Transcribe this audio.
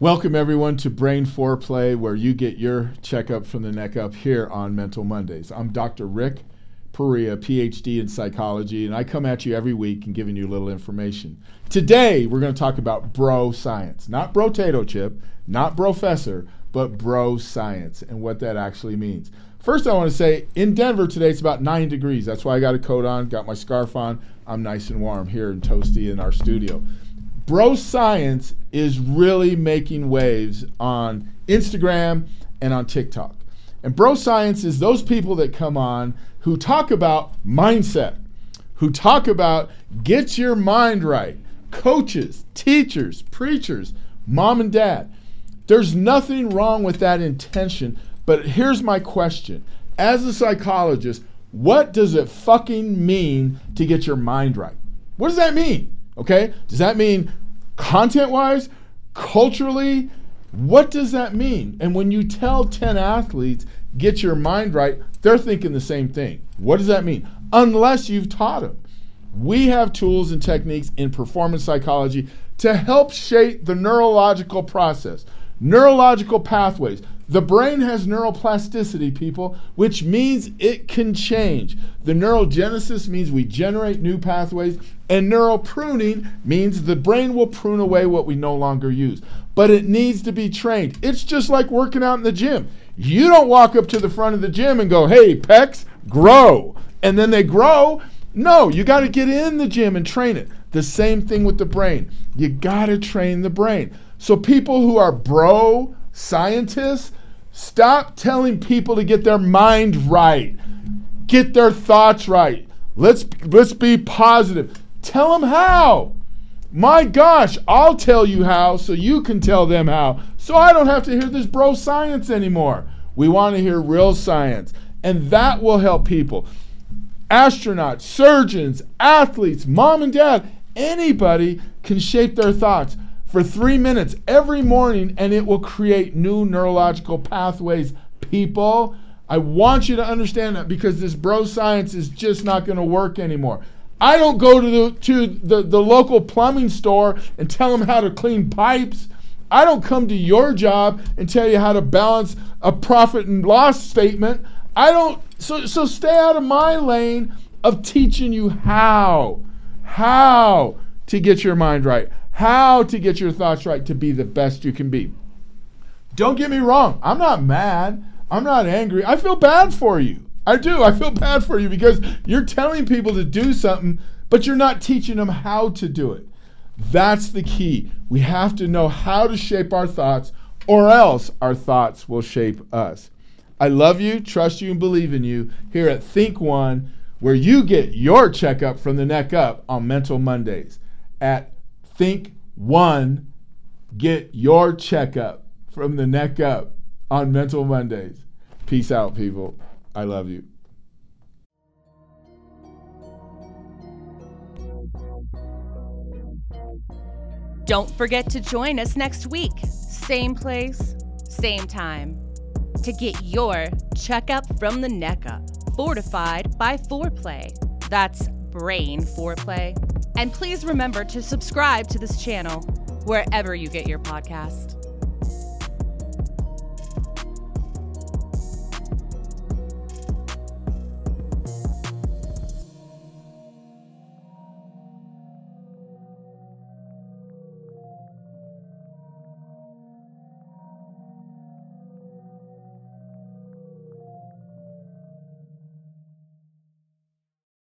Welcome, everyone, to Brain Foreplay, where you get your checkup from the neck up here on Mental Mondays. I'm Dr. Rick Perea, PhD in psychology, and I come at you every week and giving you a little information. Today, we're going to talk about bro science, not bro tato chip, not professor, but bro science and what that actually means. First, I want to say in Denver today, it's about nine degrees. That's why I got a coat on, got my scarf on. I'm nice and warm here in Toasty in our studio. Bro Science is really making waves on Instagram and on TikTok. And Bro Science is those people that come on who talk about mindset, who talk about get your mind right. Coaches, teachers, preachers, mom and dad. There's nothing wrong with that intention, but here's my question. As a psychologist, what does it fucking mean to get your mind right? What does that mean? Okay? Does that mean content wise, culturally? What does that mean? And when you tell 10 athletes, get your mind right, they're thinking the same thing. What does that mean? Unless you've taught them. We have tools and techniques in performance psychology to help shape the neurological process, neurological pathways, the brain has neuroplasticity, people, which means it can change. The neurogenesis means we generate new pathways, and neural pruning means the brain will prune away what we no longer use. But it needs to be trained. It's just like working out in the gym. You don't walk up to the front of the gym and go, hey, pecs, grow. And then they grow. No, you got to get in the gym and train it. The same thing with the brain. You got to train the brain. So people who are bro scientists, Stop telling people to get their mind right. Get their thoughts right. Let's let's be positive. Tell them how. My gosh, I'll tell you how so you can tell them how. So I don't have to hear this bro science anymore. We want to hear real science. And that will help people. Astronauts, surgeons, athletes, mom and dad, anybody can shape their thoughts for three minutes every morning, and it will create new neurological pathways. People, I want you to understand that because this bro science is just not going to work anymore. I don't go to the to the, the local plumbing store and tell them how to clean pipes. I don't come to your job and tell you how to balance a profit and loss statement. I don't so so stay out of my lane of teaching you how how to get your mind right how to get your thoughts right to be the best you can be. Don't get me wrong, I'm not mad. I'm not angry. I feel bad for you. I do. I feel bad for you because you're telling people to do something, but you're not teaching them how to do it. That's the key. We have to know how to shape our thoughts, or else our thoughts will shape us. I love you, trust you, and believe in you here at Think One, where you get your checkup from the neck up on Mental Mondays at Think one, get your checkup from the neck up on Mental Mondays. Peace out, people. I love you. Don't forget to join us next week. Same place, same time. To get your checkup from the neck up, fortified by foreplay. That's brain foreplay. And please remember to subscribe to this channel wherever you get your podcast.